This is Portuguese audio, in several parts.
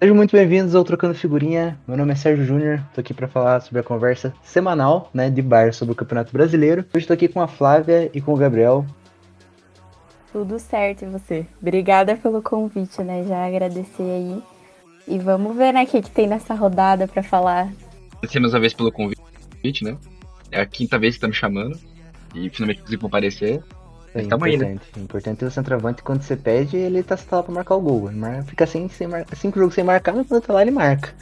Sejam muito bem-vindos ao Trocando Figurinha. Meu nome é Sérgio Júnior, tô aqui para falar sobre a conversa semanal, né, de bar sobre o Campeonato Brasileiro. Hoje tô aqui com a Flávia e com o Gabriel. Tudo certo, e você? Obrigada pelo convite, né? Já agradecer aí. E vamos ver, né, o que, que tem nessa rodada para falar. Agradecer mais uma vez pelo convite, né? É a quinta vez que tá me chamando. E finalmente consegui comparecer. É importante. Aí, né? importante é o centroavante, quando você pede, ele tá, lá pra marcar o gol. Fica assim, sem mar... cinco jogos sem marcar, mas quando tá lá, ele marca.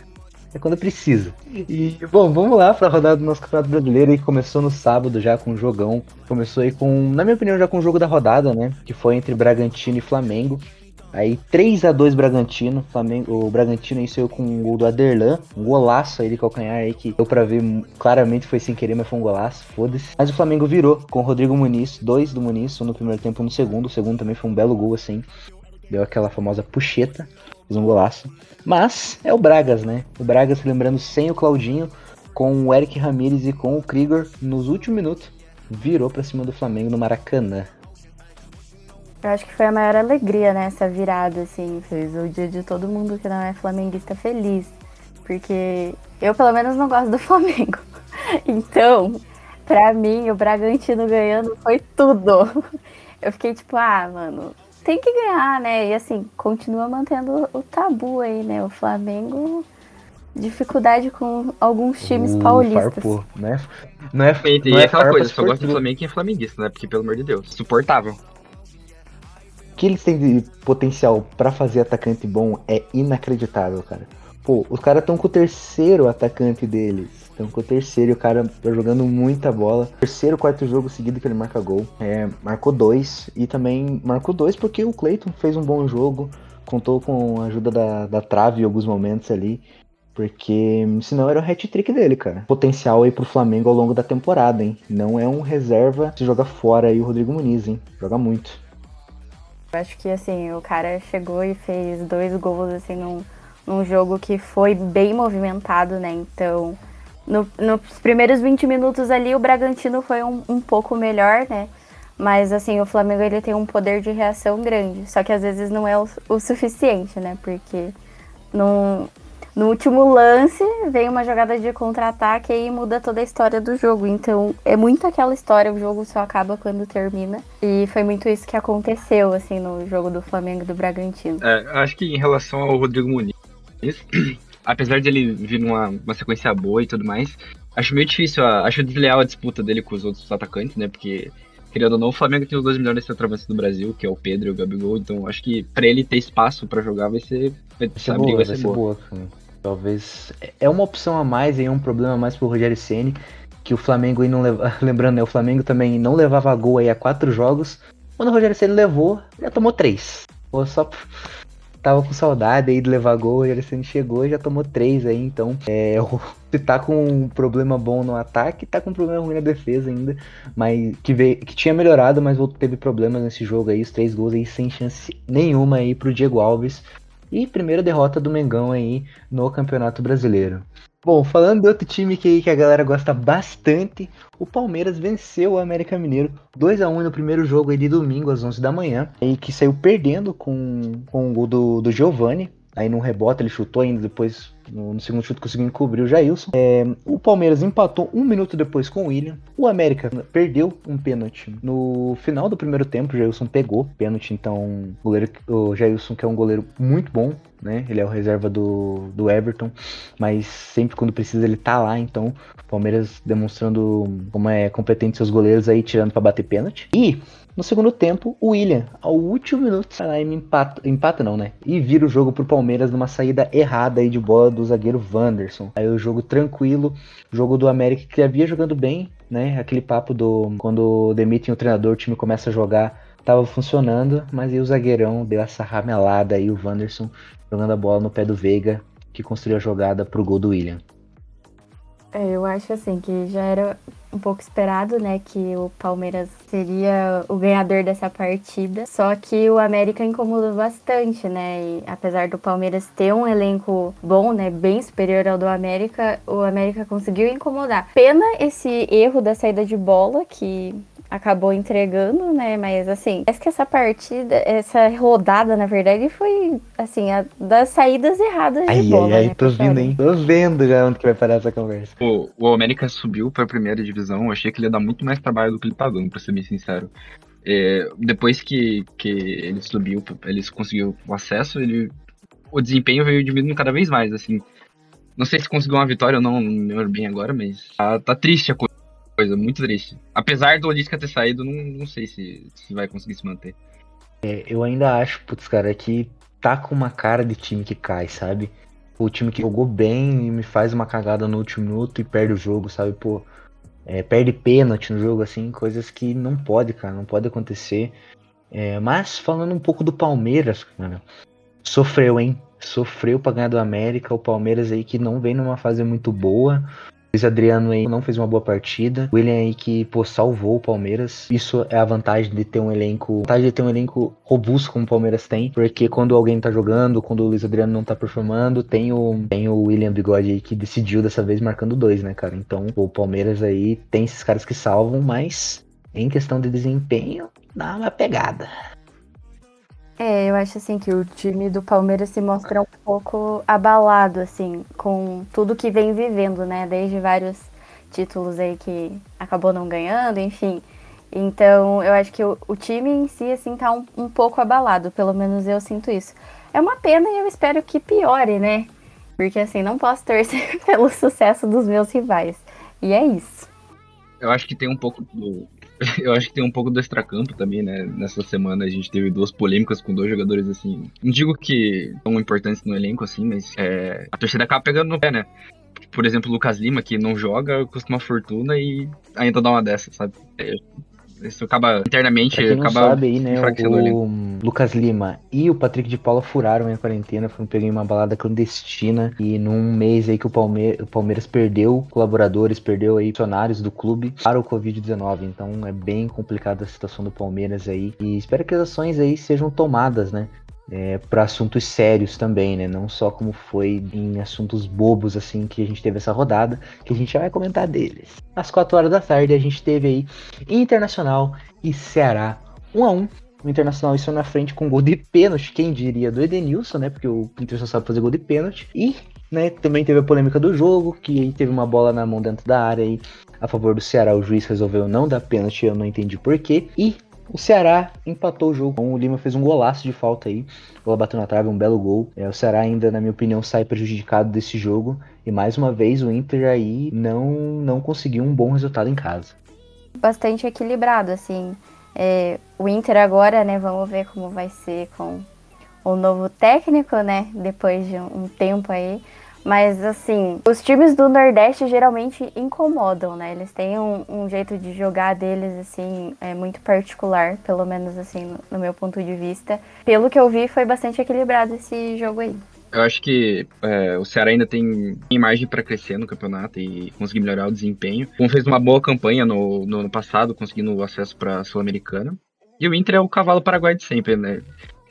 É quando precisa. E, bom, vamos lá pra rodada do nosso Campeonato Brasileiro aí, começou no sábado já com o jogão. Começou aí com, na minha opinião, já com o jogo da rodada, né? Que foi entre Bragantino e Flamengo. Aí 3 a 2 Bragantino, Flamengo, o Bragantino aí saiu com um gol do Aderlan, um golaço aí de calcanhar aí que deu pra ver claramente foi sem querer, mas foi um golaço, foda-se. Mas o Flamengo virou com o Rodrigo Muniz, dois do Muniz, um no primeiro tempo um no segundo, o segundo também foi um belo gol assim, deu aquela famosa puxeta, fez um golaço. Mas é o Bragas, né? O Bragas, lembrando, sem o Claudinho, com o Eric Ramírez e com o Krieger nos últimos minutos, virou pra cima do Flamengo no Maracanã. Eu acho que foi a maior alegria, né? Essa virada, assim. Fez o dia de todo mundo que não é flamenguista feliz. Porque eu, pelo menos, não gosto do Flamengo. Então, pra mim, o Bragantino ganhando foi tudo. Eu fiquei tipo, ah, mano, tem que ganhar, né? E assim, continua mantendo o tabu aí, né? O Flamengo dificuldade com alguns times uh, paulistas. Farpou, né? Não é, e, não é, é aquela coisa, só gosto do Flamengo quem é flamenguista, né? Porque, pelo amor de Deus, suportável que eles têm de potencial para fazer atacante bom é inacreditável, cara. Pô, os caras estão com o terceiro atacante deles. Estão com o terceiro e o cara tá jogando muita bola. Terceiro, quarto jogo seguido que ele marca gol. É, marcou dois. E também marcou dois porque o Clayton fez um bom jogo. Contou com a ajuda da, da trave em alguns momentos ali. Porque senão era o hat-trick dele, cara. Potencial aí pro Flamengo ao longo da temporada, hein? Não é um reserva se joga fora aí o Rodrigo Muniz, hein? Joga muito. Eu acho que assim, o cara chegou e fez dois gols assim num, num jogo que foi bem movimentado, né? Então, no, nos primeiros 20 minutos ali o Bragantino foi um, um pouco melhor, né? Mas assim, o Flamengo ele tem um poder de reação grande. Só que às vezes não é o, o suficiente, né? Porque não, no último lance, vem uma jogada de contra-ataque e muda toda a história do jogo. Então, é muito aquela história, o jogo só acaba quando termina. E foi muito isso que aconteceu, assim, no jogo do Flamengo e do Bragantino. É, acho que em relação ao Rodrigo Muniz, apesar de ele vir numa uma sequência boa e tudo mais, acho meio difícil, acho desleal a disputa dele com os outros atacantes, né? Porque querendo ou não, o Flamengo tem os dois melhores centroavantes do Brasil, que é o Pedro e o Gabigol, então acho que para ele ter espaço para jogar vai ser. Vai, ser boa, vai ser, boa. boa Talvez é uma opção a mais e é um problema a mais pro Rogério Ceni que o Flamengo aí não leva, lembrando, né, o Flamengo também não levava gol aí a quatro jogos. Quando o Rogério Ceni levou, já tomou três. Ou só tava com saudade aí de levar gol, o Rogério Ceni chegou e já tomou três aí, então é, se tá com um problema bom no ataque, tá com um problema ruim na defesa ainda, mas que veio, que tinha melhorado, mas teve problemas nesse jogo aí, os três gols aí sem chance nenhuma aí pro Diego Alves. E primeira derrota do Mengão aí no Campeonato Brasileiro. Bom, falando de outro time que, que a galera gosta bastante, o Palmeiras venceu o América Mineiro 2 a 1 no primeiro jogo aí de domingo às 11 da manhã, e que saiu perdendo com, com o gol do, do Giovani. Aí no rebote ele chutou ainda, depois no, no segundo chute conseguiu encobrir o Jailson. É, o Palmeiras empatou um minuto depois com o William. O América perdeu um pênalti. No final do primeiro tempo, o Jailson pegou pênalti, então o, goleiro, o Jailson, que é um goleiro muito bom, né? Ele é o reserva do, do Everton, mas sempre quando precisa ele tá lá, então o Palmeiras demonstrando como é competente seus goleiros aí, tirando para bater pênalti. E no segundo tempo, o William, ao último minuto, sai lá e empata, empata não, né? E vira o jogo pro Palmeiras numa saída errada aí de bola do zagueiro Wanderson. Aí o jogo tranquilo, jogo do América que havia jogando bem, né? Aquele papo do quando demitem o treinador, o time começa a jogar, tava funcionando, mas aí o zagueirão deu essa ramelada aí, o Wanderson jogando a bola no pé do Veiga, que construiu a jogada pro gol do William. É, eu acho assim que já era um pouco esperado, né, que o Palmeiras seria o ganhador dessa partida. Só que o América incomodou bastante, né? E apesar do Palmeiras ter um elenco bom, né, bem superior ao do América, o América conseguiu incomodar. Pena esse erro da saída de bola que acabou entregando, né? Mas assim, acho que essa partida, essa rodada, na verdade, foi assim, a, das saídas erradas de Ai, bola. ai, ai, né, tô vendo, hein? Tô vendo já onde que vai parar essa conversa. O, o América subiu pra primeira divisão, eu achei que ele ia dar muito mais trabalho do que ele tá dando, pra ser bem sincero. É, depois que, que ele subiu, eles conseguiu o acesso, ele, o desempenho veio diminuindo cada vez mais, assim. Não sei se conseguiu uma vitória ou não, não me lembro bem agora, mas tá, tá triste a co- coisa, muito triste. Apesar do Olisca ter saído, não, não sei se, se vai conseguir se manter. É, eu ainda acho, putz, cara, que tá com uma cara de time que cai, sabe? O time que jogou bem e me faz uma cagada no último minuto e perde o jogo, sabe? Pô, é, perde pênalti no jogo, assim, coisas que não pode, cara, não pode acontecer. É, mas falando um pouco do Palmeiras, cara, sofreu, hein? Sofreu pra ganhar do América, o Palmeiras aí que não vem numa fase muito boa. Luiz Adriano aí não fez uma boa partida. O William aí que, pô, salvou o Palmeiras. Isso é a vantagem de ter um elenco. Vantagem de ter um elenco robusto como o Palmeiras tem. Porque quando alguém tá jogando, quando o Luiz Adriano não tá performando, tem o, tem o William Bigode aí que decidiu dessa vez marcando dois, né, cara? Então, pô, o Palmeiras aí tem esses caras que salvam, mas em questão de desempenho, dá uma pegada. É, eu acho assim que o time do Palmeiras se mostra um pouco abalado, assim, com tudo que vem vivendo, né? Desde vários títulos aí que acabou não ganhando, enfim. Então, eu acho que o, o time em si, assim, tá um, um pouco abalado, pelo menos eu sinto isso. É uma pena e eu espero que piore, né? Porque, assim, não posso torcer pelo sucesso dos meus rivais. E é isso. Eu acho que tem um pouco do. Eu acho que tem um pouco do extracampo também, né? Nessa semana a gente teve duas polêmicas com dois jogadores, assim. Não digo que são importantes no elenco, assim, mas é, a torcida acaba pegando no pé, né? Por exemplo, o Lucas Lima, que não joga, custa uma fortuna e ainda dá uma dessa, sabe? É, isso acaba internamente, acaba sabe aí, né, o Lucas Lima e o Patrick de Paula furaram a quarentena, foram pegar em uma balada clandestina e num mês aí que o, Palme o Palmeiras perdeu colaboradores, perdeu aí funcionários do clube para o Covid-19, então é bem complicada a situação do Palmeiras aí e espero que as ações aí sejam tomadas, né, é, para assuntos sérios também, né? Não só como foi em assuntos bobos assim que a gente teve essa rodada, que a gente já vai comentar deles. Às 4 horas da tarde a gente teve aí Internacional e Ceará 1 a 1 o Internacional isso na frente com gol de pênalti, quem diria do Edenilson, né? Porque o Inter só sabe fazer gol de pênalti. E, né, também teve a polêmica do jogo, que teve uma bola na mão dentro da área aí a favor do Ceará. O juiz resolveu não dar pênalti, eu não entendi porquê. E o Ceará empatou o jogo. Então, o Lima fez um golaço de falta aí. Bola bateu na trave, um belo gol. É, o Ceará ainda, na minha opinião, sai prejudicado desse jogo. E mais uma vez o Inter aí não, não conseguiu um bom resultado em casa. Bastante equilibrado, assim. É, o Inter agora, né, vamos ver como vai ser com o novo técnico, né, depois de um tempo aí. Mas, assim, os times do Nordeste geralmente incomodam, né? Eles têm um, um jeito de jogar deles, assim, é muito particular, pelo menos, assim, no, no meu ponto de vista. Pelo que eu vi, foi bastante equilibrado esse jogo aí. Eu acho que é, o Ceará ainda tem, margem para crescer no campeonato e conseguir melhorar o desempenho. Como fez uma boa campanha no, no ano passado, conseguindo o acesso para a Sul-Americana. E o Inter é o cavalo paraguai de sempre, né?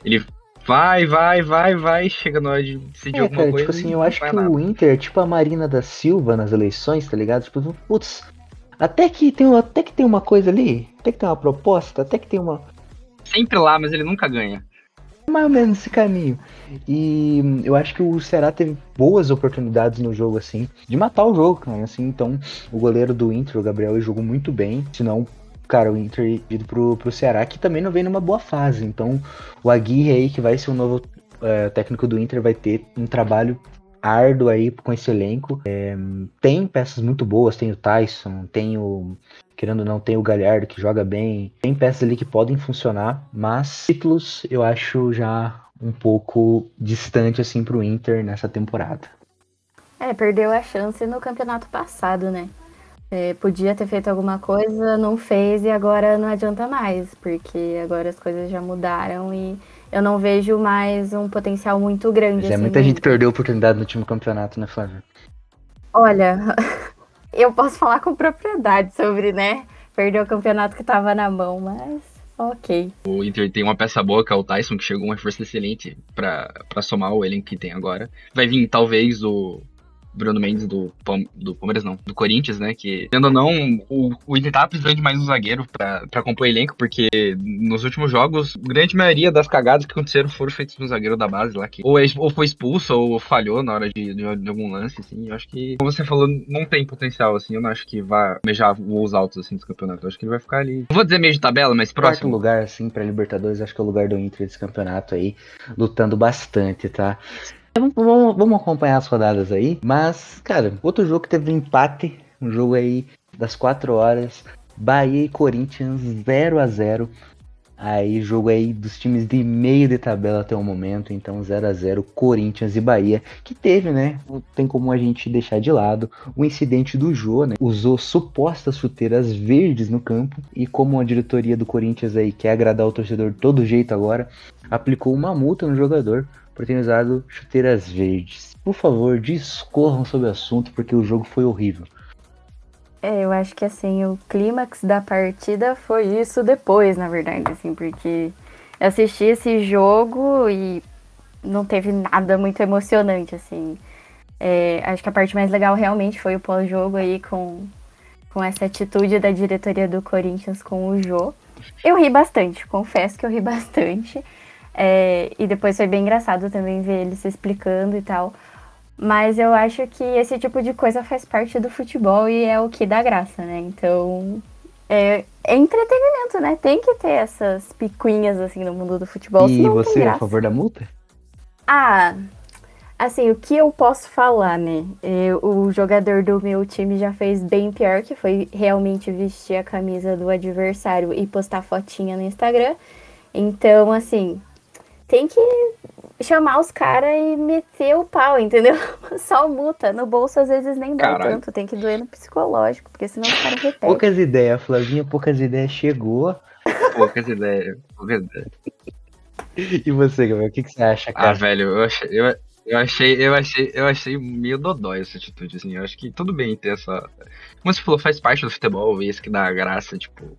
Ele vai, vai, vai, vai, chega na hora de decidir É, alguma cara, coisa. tipo assim, eu não acho que nada. o Inter é tipo a Marina da Silva nas eleições, tá ligado? Tipo, putz, até que tem, uma- até que tem uma coisa ali, até que tem uma proposta, até que tem uma. Sempre lá, mas ele nunca ganha. mais ou menos esse caminho. E eu acho que o Ceará teve boas oportunidades no jogo, assim, de matar o jogo, cara. Assim, então, o goleiro do Inter, o Gabriel, ele jogou muito bem. Senão, cara, o Inter ido pro, pro Ceará, que também não vem numa boa fase. Então, o Aguirre aí, que vai ser o novo eh, técnico do Inter, vai ter um trabalho árduo aí com esse elenco. É, tem peças muito boas, tem o Tyson, tem o. Querendo ou não, tem o Galhardo que joga bem. Tem peças ali que podem funcionar, mas títulos eu acho já um pouco distante assim pro Inter nessa temporada. É, perdeu a chance no campeonato passado, né? É, podia ter feito alguma coisa, não fez e agora não adianta mais, porque agora as coisas já mudaram e eu não vejo mais um potencial muito grande. Mas é assim, muita no gente perdeu a oportunidade no último campeonato, né, Flávio? Olha, eu posso falar com propriedade sobre, né? Perder o campeonato que tava na mão, mas ok. O Inter tem uma peça boa, que é o Tyson, que chegou um reforço excelente pra pra somar o elenco que tem agora. Vai vir, talvez, o Bruno Mendes do, do Palmeiras, não, do Corinthians, né? Que, tendo ou não, o, o Inter tava precisando de mais um zagueiro pra, pra compor o elenco, porque nos últimos jogos, grande maioria das cagadas que aconteceram foram feitas no zagueiro da base lá, que ou, é, ou foi expulso ou falhou na hora de, de, de, algum lance, assim. Eu acho que, como você falou, não tem potencial, assim. Eu não acho que vai mejar voos altos, assim, dos campeonatos. Eu acho que ele vai ficar ali. Não vou dizer meio de tabela, mas próximo. Quarto lugar, assim, pra Libertadores, acho que é o lugar do Inter desse campeonato aí, lutando bastante, tá? Vamos, vamos, vamos acompanhar as rodadas aí. Mas, cara, outro jogo que teve um empate. Um jogo aí das 4 horas. Bahia e Corinthians 0 a 0 Aí, jogo aí dos times de meio de tabela até o momento. Então, 0 a 0 Corinthians e Bahia. Que teve, né? Não tem como a gente deixar de lado o incidente do Jô, né? Usou supostas chuteiras verdes no campo. E como a diretoria do Corinthians aí quer agradar o torcedor de todo jeito agora, aplicou uma multa no jogador por ter usado chuteiras verdes. Por favor, discorram sobre o assunto, porque o jogo foi horrível. É, eu acho que assim, o clímax da partida foi isso depois, na verdade, assim, porque assisti esse jogo e não teve nada muito emocionante, assim. É, acho que a parte mais legal realmente foi o pós-jogo aí com, com essa atitude da diretoria do Corinthians com o Jô. Eu ri bastante, confesso que eu ri bastante. É, e depois foi bem engraçado também ver ele se explicando e tal. Mas eu acho que esse tipo de coisa faz parte do futebol e é o que dá graça, né? Então, é, é entretenimento, né? Tem que ter essas picuinhas assim no mundo do futebol. E você é a favor da multa? Ah, assim, o que eu posso falar, né? Eu, o jogador do meu time já fez bem pior, que foi realmente vestir a camisa do adversário e postar fotinha no Instagram. Então, assim, tem que chamar os caras e meter o pau, entendeu? Só multa. No bolso às vezes nem dá Caralho. tanto, tem que doer no psicológico, porque senão os caras repetem. Poucas ideias, Flavinha, poucas ideias chegou. Poucas ideias, poucas ideias. E você, Gabriel, o que, que você acha, cara? Ah, velho, eu achei, eu, eu achei, eu achei, eu achei meio dodói essa atitude, assim. Eu acho que tudo bem ter essa. Como você falou, faz parte do futebol, e isso que dá graça, tipo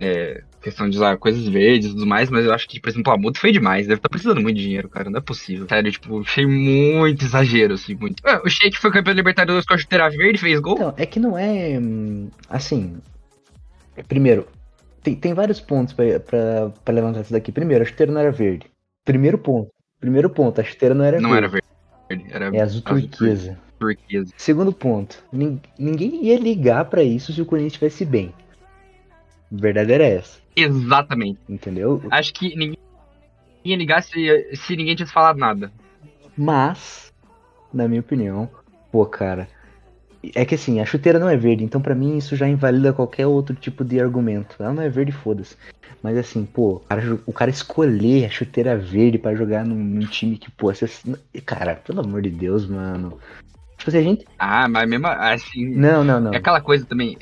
é, questão de usar coisas verdes e tudo mais, mas eu acho que, por exemplo, a multa foi demais. Deve estar tá precisando muito de dinheiro, cara. Não é possível. Sério, tipo, achei muito exagero, assim, muito. É, o Sheik foi campeão da Libertadores com a chuteira verde fez gol? Não, é que não é. Hum, assim. Primeiro, tem, tem vários pontos pra, levantar isso daqui. Primeiro, a chuteira não era verde. Primeiro ponto. Primeiro ponto, a chuteira não era não verde. Não era verde. Era é azul, azul turquesa. turquesa. Segundo ponto, ninguém ia ligar para isso se o Corinthians estivesse bem. Verdadeira é essa. Exatamente. Entendeu? Acho que ninguém ia ligar se, se ninguém tivesse falado nada. Mas, na minha opinião, pô, cara. É que assim, a chuteira não é verde, então para mim isso já invalida qualquer outro tipo de argumento. Ela não é verde, foda-se. Mas assim, pô, o cara, o cara escolher a chuteira verde para jogar num, num, time que, pô, você, cara, pelo amor de Deus, mano. Tipo assim, a gente. Ah, mas mesmo assim. Não, não, não. É aquela coisa também.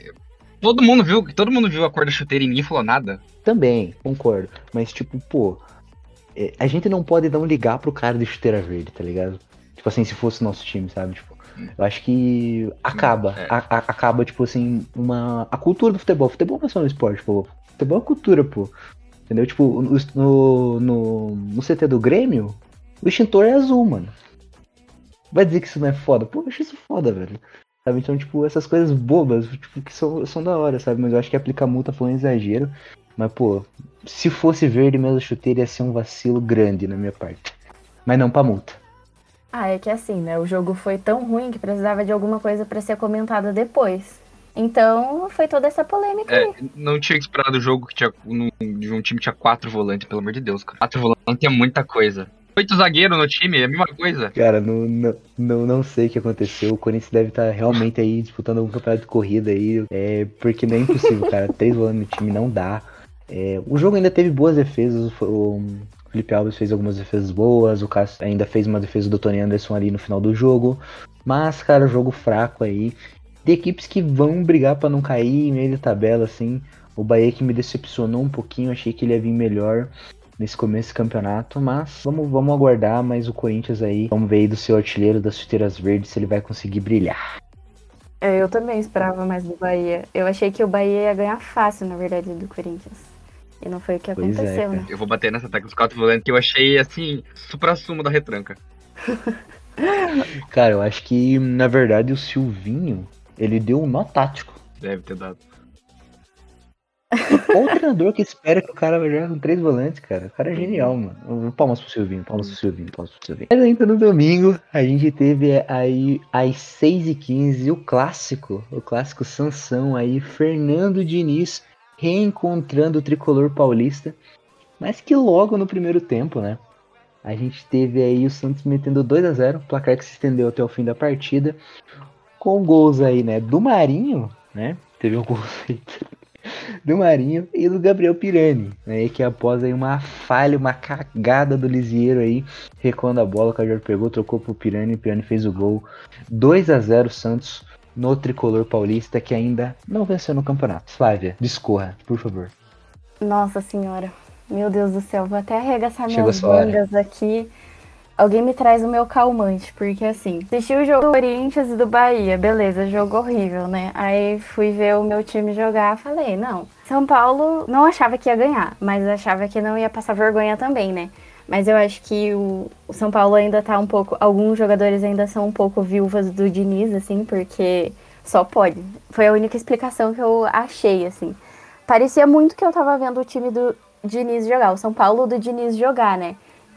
Todo mundo viu, todo mundo viu a cor da chuteira e ninguém falou nada. Também, concordo. Mas, tipo, pô, é, a gente não pode não ligar pro cara de chuteira verde, tá ligado? Tipo assim, se fosse nosso time, sabe? Tipo, eu acho que acaba. É. A, a, acaba, tipo assim, uma. A cultura do futebol. Futebol não é só no esporte, pô. Futebol é cultura, pô. Entendeu? Tipo, no, no, no, no CT do Grêmio, o extintor é azul, mano. Vai dizer que isso não é foda? Pô, eu acho isso foda, velho. Sabe? Então, tipo, essas coisas bobas, tipo, que são, são da hora, sabe? Mas eu acho que aplicar multa foi um exagero. Mas, pô, se fosse verde mesmo a chuteira ia ser um vacilo grande na minha parte. Mas não pra multa. Ah, é que assim, né? O jogo foi tão ruim que precisava de alguma coisa para ser comentada depois. Então foi toda essa polêmica é, aí. Não tinha esperado o jogo que tinha, de um time que tinha quatro volantes, pelo amor de Deus, cara. Quatro volantes é muita coisa oito zagueiros no time, é a mesma coisa. Cara, não, não, não, não sei o que aconteceu. O Corinthians deve estar realmente aí disputando algum campeonato de corrida aí. É, porque não é impossível, cara. Três volantes no time não dá. É, o jogo ainda teve boas defesas. O Felipe Alves fez algumas defesas boas. O Cássio ainda fez uma defesa do Tony Anderson ali no final do jogo. Mas, cara, jogo fraco aí. De equipes que vão brigar para não cair meio de tabela, assim. O Bahia que me decepcionou um pouquinho, achei que ele ia vir melhor nesse começo do campeonato, mas vamos, vamos aguardar, mas o Corinthians aí, vamos ver aí do seu artilheiro das chuteiras verdes se ele vai conseguir brilhar. É, eu também esperava mais do Bahia. Eu achei que o Bahia ia ganhar fácil, na verdade, do Corinthians. E não foi o que pois é, aconteceu, é, né? Eu vou bater nessa tecla dos quatro volantes que eu achei, assim, supra-sumo da retranca. Cara, eu acho que, na verdade, o Silvinho, ele deu um nó tático. Deve ter dado. Qual o treinador que espera que o cara vai jogar com três volantes, cara? O cara é genial, mano. Palmas pro Silvinho, palmas pro Silvinho, palmas pro Silvinho. Mas ainda no domingo, a gente teve aí às 6h15 o clássico, o clássico Sansão aí, Fernando Diniz reencontrando o tricolor paulista. Mas que logo no primeiro tempo, né? A gente teve aí o Santos metendo 2 a 0 placar que se estendeu até o fim da partida. Com gols aí, né? Do Marinho, né? Teve o gol feito do Marinho e do Gabriel Pirani, né? Que após aí uma falha, uma cagada do Lisieiro aí, recuando a bola, o Cajor pegou, trocou pro Pirani, o Pirani fez o gol. 2 a 0 Santos no tricolor paulista que ainda não venceu no campeonato. Flávia, discorra, por favor. Nossa senhora, meu Deus do céu, vou até arregaçar Chegou minhas mangas aqui. Alguém me traz o meu calmante, porque assim, assisti o jogo do Corinthians e do Bahia, beleza, jogo horrível, né? Aí fui ver o meu time jogar, falei, não, São Paulo não achava que ia ganhar, mas achava que não ia passar vergonha também, né? Mas eu acho que o, São Paulo ainda tá um pouco. Alguns jogadores ainda são um pouco viúvas do Diniz, assim, porque só pode. Foi a única explicação que eu achei, assim. Parecia muito que eu tava vendo o time do Diniz jogar, o São Paulo do Diniz jogar, né?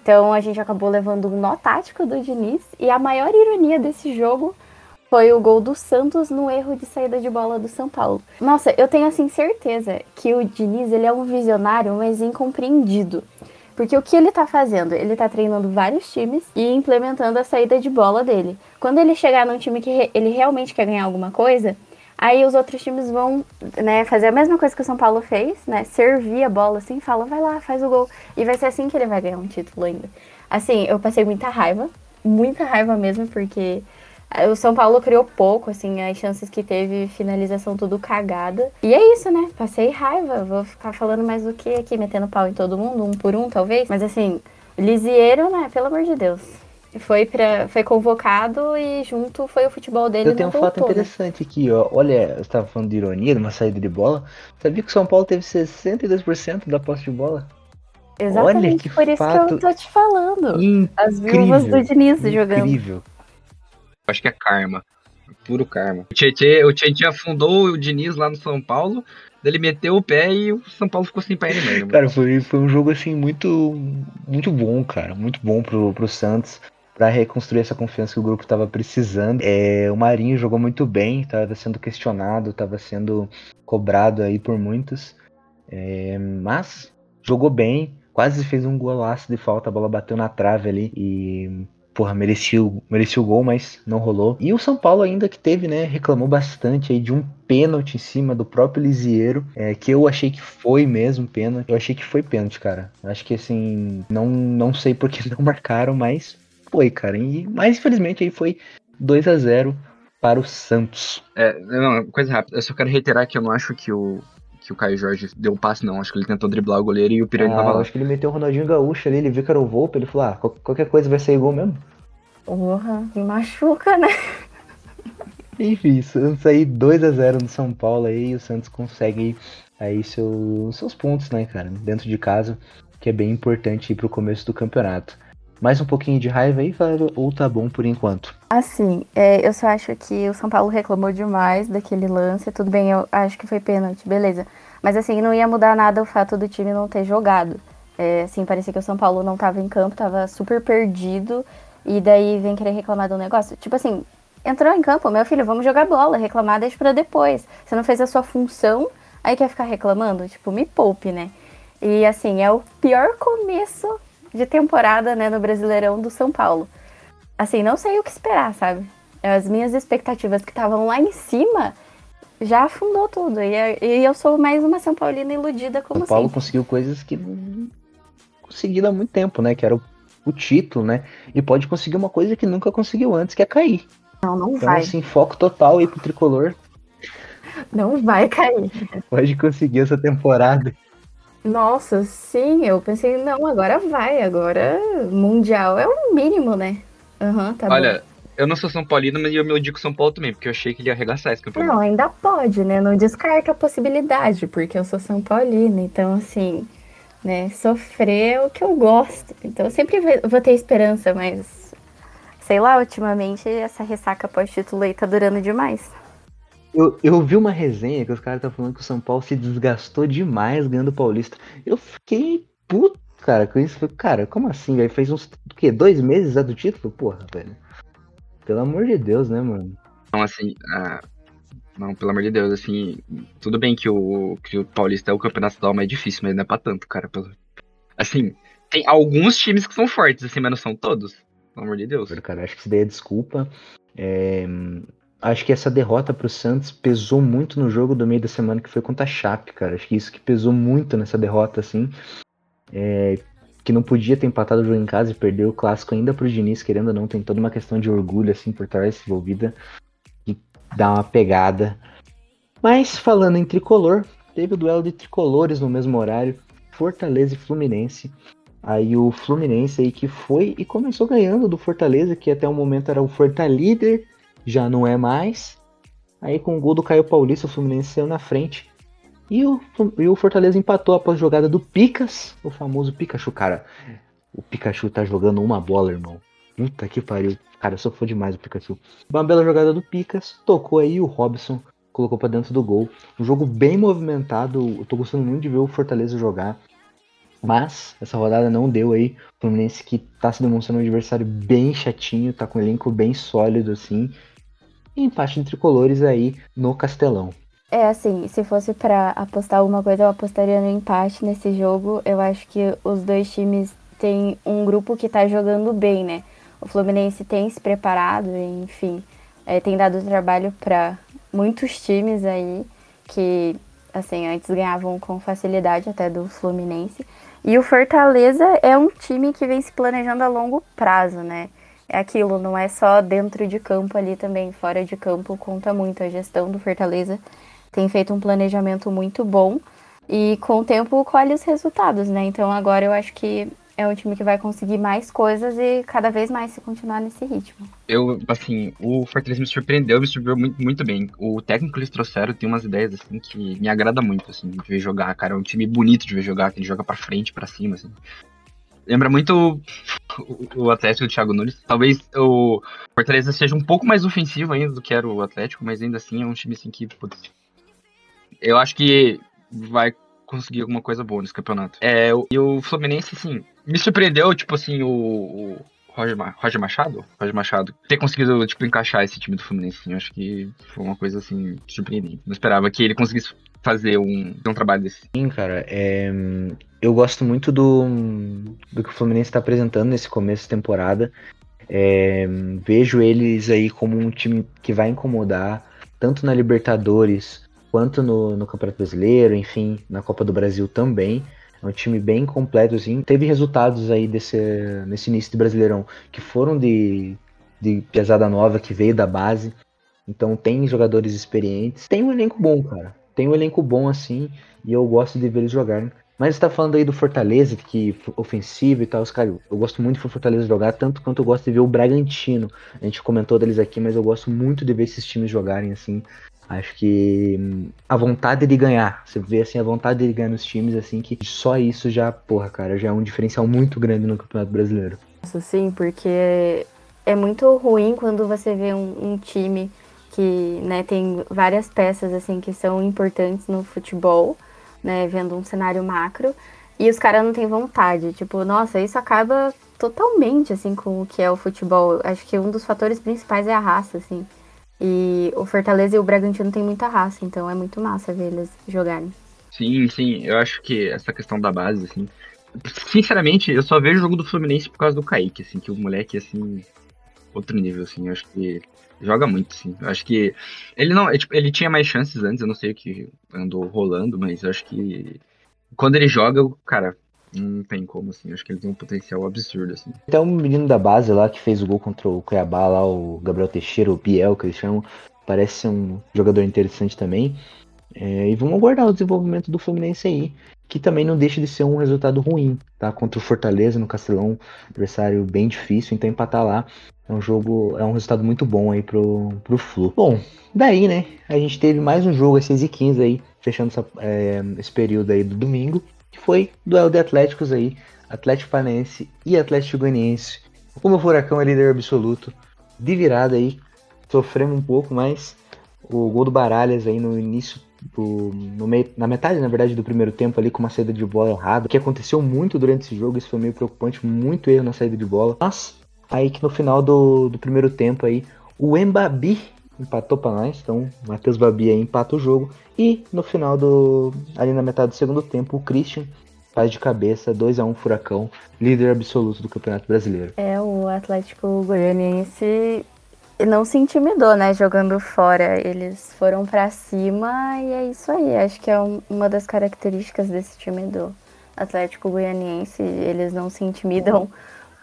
Então a gente acabou levando um nó tático do Diniz. E a maior ironia desse jogo foi o gol do Santos no erro de saída de bola do São Paulo. Nossa, eu tenho assim certeza que o Diniz ele é um visionário, mas incompreendido. Porque o que ele tá fazendo? Ele tá treinando vários times e implementando a saída de bola dele. Quando ele chegar num time que ele realmente quer ganhar alguma coisa, Aí os outros times vão, né, fazer a mesma coisa que o São Paulo fez, né? Servir a bola assim, fala, vai lá, faz o gol. E vai ser assim que ele vai ganhar um título ainda. Assim, eu passei muita raiva, muita raiva mesmo, porque o São Paulo criou pouco, assim, as chances que teve, finalização tudo cagada. E é isso, né? Passei raiva. Vou ficar falando mais do que aqui, metendo pau em todo mundo, um por um, talvez. Mas assim, Lisieiro, né? Pelo amor de Deus foi, pra, foi convocado e junto foi o futebol dele. Eu tenho um fato né? interessante aqui, ó. Olha, você estava falando de ironia, de uma saída de bola. Sabia que o São Paulo teve 62% da posse de bola? Exatamente, Olha que por isso que eu tô te falando. Incrível, As viúvas do Diniz incrível. jogando. Incrível. Acho que é karma. Puro karma. O Tietchan, o Tietchan afundou o Diniz lá no São Paulo. Ele meteu o pé e o São Paulo ficou sem pé mesmo. Cara, foi, foi um jogo assim muito muito bom, cara. Muito bom pro, pro Santos para reconstruir essa confiança que o grupo estava precisando. É, o Marinho jogou muito bem, estava sendo questionado, estava sendo cobrado aí por muitos, é, mas jogou bem, quase fez um golaço de falta, a bola bateu na trave ali e porra, merecia, merecia o gol, mas não rolou. E o São Paulo ainda que teve, né, reclamou bastante aí de um pênalti em cima do próprio Lisieiro, é, que eu achei que foi mesmo pênalti. Eu achei que foi pênalti, cara. Acho que assim, não, não sei porque não marcaram, mas foi, cara. E, mas infelizmente aí foi 2 a 0 para o Santos. É, não, coisa rápida. Eu só quero reiterar que eu não acho que o que o Caio Jorge deu um passe, não. Acho que ele tentou driblar o goleiro e o Pirani ah, tava lá. Acho que ele meteu o Ronaldinho Gaúcho ali, ele viu que era o Volpe, ele falou, ah, qualquer coisa vai sair gol mesmo. Porra, me machuca, né? Enfim, Santos aí 2 a 0 no São Paulo aí, o Santos consegue aí seu, seus pontos, né, cara, dentro de casa, que é bem importante aí pro começo do campeonato mais um pouquinho de raiva aí, ou tá bom por enquanto? Assim, é, eu só acho que o São Paulo reclamou demais daquele lance. Tudo bem, eu acho que foi pênalti, beleza. Mas assim, não ia mudar nada o fato do time não ter jogado. É, assim, parecia que o São Paulo não tava em campo, tava super perdido. E daí vem querer reclamar do negócio. Tipo assim, entrou em campo, meu filho, vamos jogar bola. Reclamar deixa pra depois. Você não fez a sua função, aí quer ficar reclamando? Tipo, me poupe, né? E assim, é o pior começo de temporada, né, no Brasileirão do São Paulo. Assim, não sei o que esperar, sabe? As minhas expectativas que estavam lá em cima já afundou tudo. E, e, eu sou mais uma São Paulina iludida como O Paulo sempre. conseguiu coisas que não conseguiram há muito tempo, né? Que era o, o, título, né? E pode conseguir uma coisa que nunca conseguiu antes, que é cair. Não, não então, vai. assim, foco total aí pro tricolor. Não vai cair. Pode conseguir essa temporada. Nossa, sim, eu pensei, não, agora vai, agora Mundial é o mínimo, né? Uhum, tá Olha, bom. eu não sou São Paulino, mas eu me digo São Paulo também, porque eu achei que ele ia arregaçar esse campeonato. Não, ainda pode, né? Não descarta a possibilidade, porque eu sou São Paulino, então assim, né, sofrer é o que eu gosto. Então eu sempre vou ter esperança, mas sei lá, ultimamente essa ressaca pós-título aí tá durando demais. Eu, eu vi uma resenha que os caras estavam falando que o São Paulo se desgastou demais ganhando o Paulista. Eu fiquei puto, cara, com isso. Cara, como assim, velho? Fez uns, o quê? Dois meses já do título? Porra, velho. Pelo amor de Deus, né, mano? Então, assim, ah, não, pelo amor de Deus, assim, tudo bem que o, que o Paulista é o campeonato estadual mais difícil, mas não é pra tanto, cara. Pelo... Assim, tem alguns times que são fortes, assim, mas não são todos. Pelo amor de Deus. Cara, acho que isso daí é desculpa. É, acho que essa derrota pro Santos pesou muito no jogo do meio da semana que foi contra a Chape, cara. Acho que isso que pesou muito nessa derrota, assim. É, que não podia ter empatado o jogo em casa e perder o clássico ainda pro Diniz, querendo ou não, tem toda uma questão de orgulho, assim, por trás envolvida. E dá uma pegada. Mas, falando em tricolor, teve o duelo de tricolores no mesmo horário. Fortaleza e Fluminense. Aí o Fluminense aí que foi e começou ganhando do Fortaleza, que até o momento era o Fortaleza líder já não é mais. Aí com o gol do Caio Paulista, o Fluminense saiu na frente. E o, e o Fortaleza empatou após a jogada do Picas, o famoso Pikachu. Cara, o Pikachu tá jogando uma bola, irmão. Puta que pariu. Cara, eu fã demais do Pikachu. Uma bela jogada do Picas, tocou aí o Robson, colocou para dentro do gol. Um jogo bem movimentado. Eu tô gostando muito de ver o Fortaleza jogar. Mas essa rodada não deu aí. O Fluminense que tá se demonstrando um adversário bem chatinho, tá com um elenco bem sólido assim. Empate de tricolores aí no Castelão. É assim, se fosse para apostar alguma coisa, eu apostaria no empate nesse jogo. Eu acho que os dois times têm um grupo que tá jogando bem, né? O Fluminense tem se preparado, enfim, é, tem dado trabalho para muitos times aí que, assim, antes ganhavam com facilidade até do Fluminense. E o Fortaleza é um time que vem se planejando a longo prazo, né? É aquilo, não é só dentro de campo ali também, fora de campo conta muito. A gestão do Fortaleza tem feito um planejamento muito bom e com o tempo colhe os resultados, né? Então agora eu acho que é um time que vai conseguir mais coisas e cada vez mais se continuar nesse ritmo. Eu, assim, o Fortaleza me surpreendeu, me surpreendeu muito, muito bem. O técnico que eles trouxeram tem umas ideias, assim, que me agrada muito, assim, de ver jogar, cara. É um time bonito de ver jogar, que ele joga pra frente, pra cima, assim. Lembra muito o, Atlético do Thiago Nunes. Talvez o Fortaleza seja um pouco mais ofensivo ainda do que era o Atlético, mas ainda assim é um time, assim, que, putz, eu acho que vai conseguir alguma coisa boa nesse campeonato. É, e o Fluminense, assim, me surpreendeu, tipo assim, o Roger, Roger Machado? Roger Machado. Ter conseguido, tipo, encaixar esse time do Fluminense, assim, eu acho que foi uma coisa, assim, surpreendente. Não esperava que ele conseguisse fazer um, um trabalho desse. Sim, cara, é, eu gosto muito do, do que o Fluminense está apresentando nesse começo de temporada. É, vejo eles aí como um time que vai incomodar, tanto na Libertadores quanto no, no Campeonato Brasileiro, enfim, na Copa do Brasil também. É um time bem completo, assim. Teve resultados aí desse, nesse início de Brasileirão que foram de, de pesada nova, que veio da base. Então tem jogadores experientes. Tem um elenco bom, cara. Tem um elenco bom, assim, e eu gosto de ver eles jogarem. Mas você tá falando aí do Fortaleza, que ofensivo e tal, os cara, eu gosto muito de ver o Fortaleza jogar, tanto quanto eu gosto de ver o Bragantino. A gente comentou deles aqui, mas eu gosto muito de ver esses times jogarem assim. Acho que hum, a vontade de ganhar, você vê assim a vontade de ganhar nos times assim que só isso já, porra, cara, já é um diferencial muito grande no Campeonato Brasileiro. Isso sim, porque é muito ruim quando você vê um, um time que, né, tem várias peças assim que são importantes no futebol, né, vendo um cenário macro e os caras não têm vontade, tipo, nossa, isso acaba totalmente assim com o que é o futebol. Acho que um dos fatores principais é a raça, assim. E o Fortaleza e o Bragantino tem muita raça, então é muito massa ver eles jogarem. Sim, sim, eu acho que essa questão da base, assim. Sinceramente, eu só vejo o jogo do Fluminense por causa do Kaique, assim, que o moleque, assim, outro nível, assim, eu acho que joga muito, sim. Eu acho que ele não, tipo, ele tinha mais chances antes, eu não sei o que andou rolando, mas eu acho que quando ele joga, cara, não tem como, assim. Acho que ele tem um potencial absurdo, assim. Até um menino da base lá que fez o gol contra o Cuiabá, lá, o Gabriel Teixeira, o Biel, que eles chamam. Parece ser um jogador interessante também. É, e vamos aguardar o desenvolvimento do Fluminense aí. Que também não deixa de ser um resultado ruim, tá? Contra o Fortaleza no Castelão, adversário bem difícil, então empatar lá é um jogo, é um resultado muito bom aí pro, pro Flu. Bom, daí, né? A gente teve mais um jogo às 6 e 15 aí, fechando essa, é, esse período aí do domingo que foi duelo de Atléticos aí, Atlético Paranaense e Atlético Goianiense. O meu Furacão é líder absoluto. De virada aí, sofremos um pouco, mas o gol do Baralhas aí no início do, no meio, na metade, na verdade, do primeiro tempo ali com uma saída de bola errada, que aconteceu muito durante esse jogo, isso foi meio preocupante, muito erro na saída de bola. Mas aí que no final do, do primeiro tempo aí, o Embabi empatou para nós, então o Matheus Babi aí empata o jogo e no final do ali na metade do segundo tempo, o Christian faz de cabeça 2 a 1 um, Furacão, líder absoluto do Campeonato Brasileiro. É, o Atlético Goianiense não se intimidou, né, jogando fora. Eles foram para cima e é isso aí. Acho que é um, uma das características desse time do Atlético Goianiense. Eles não se intimidam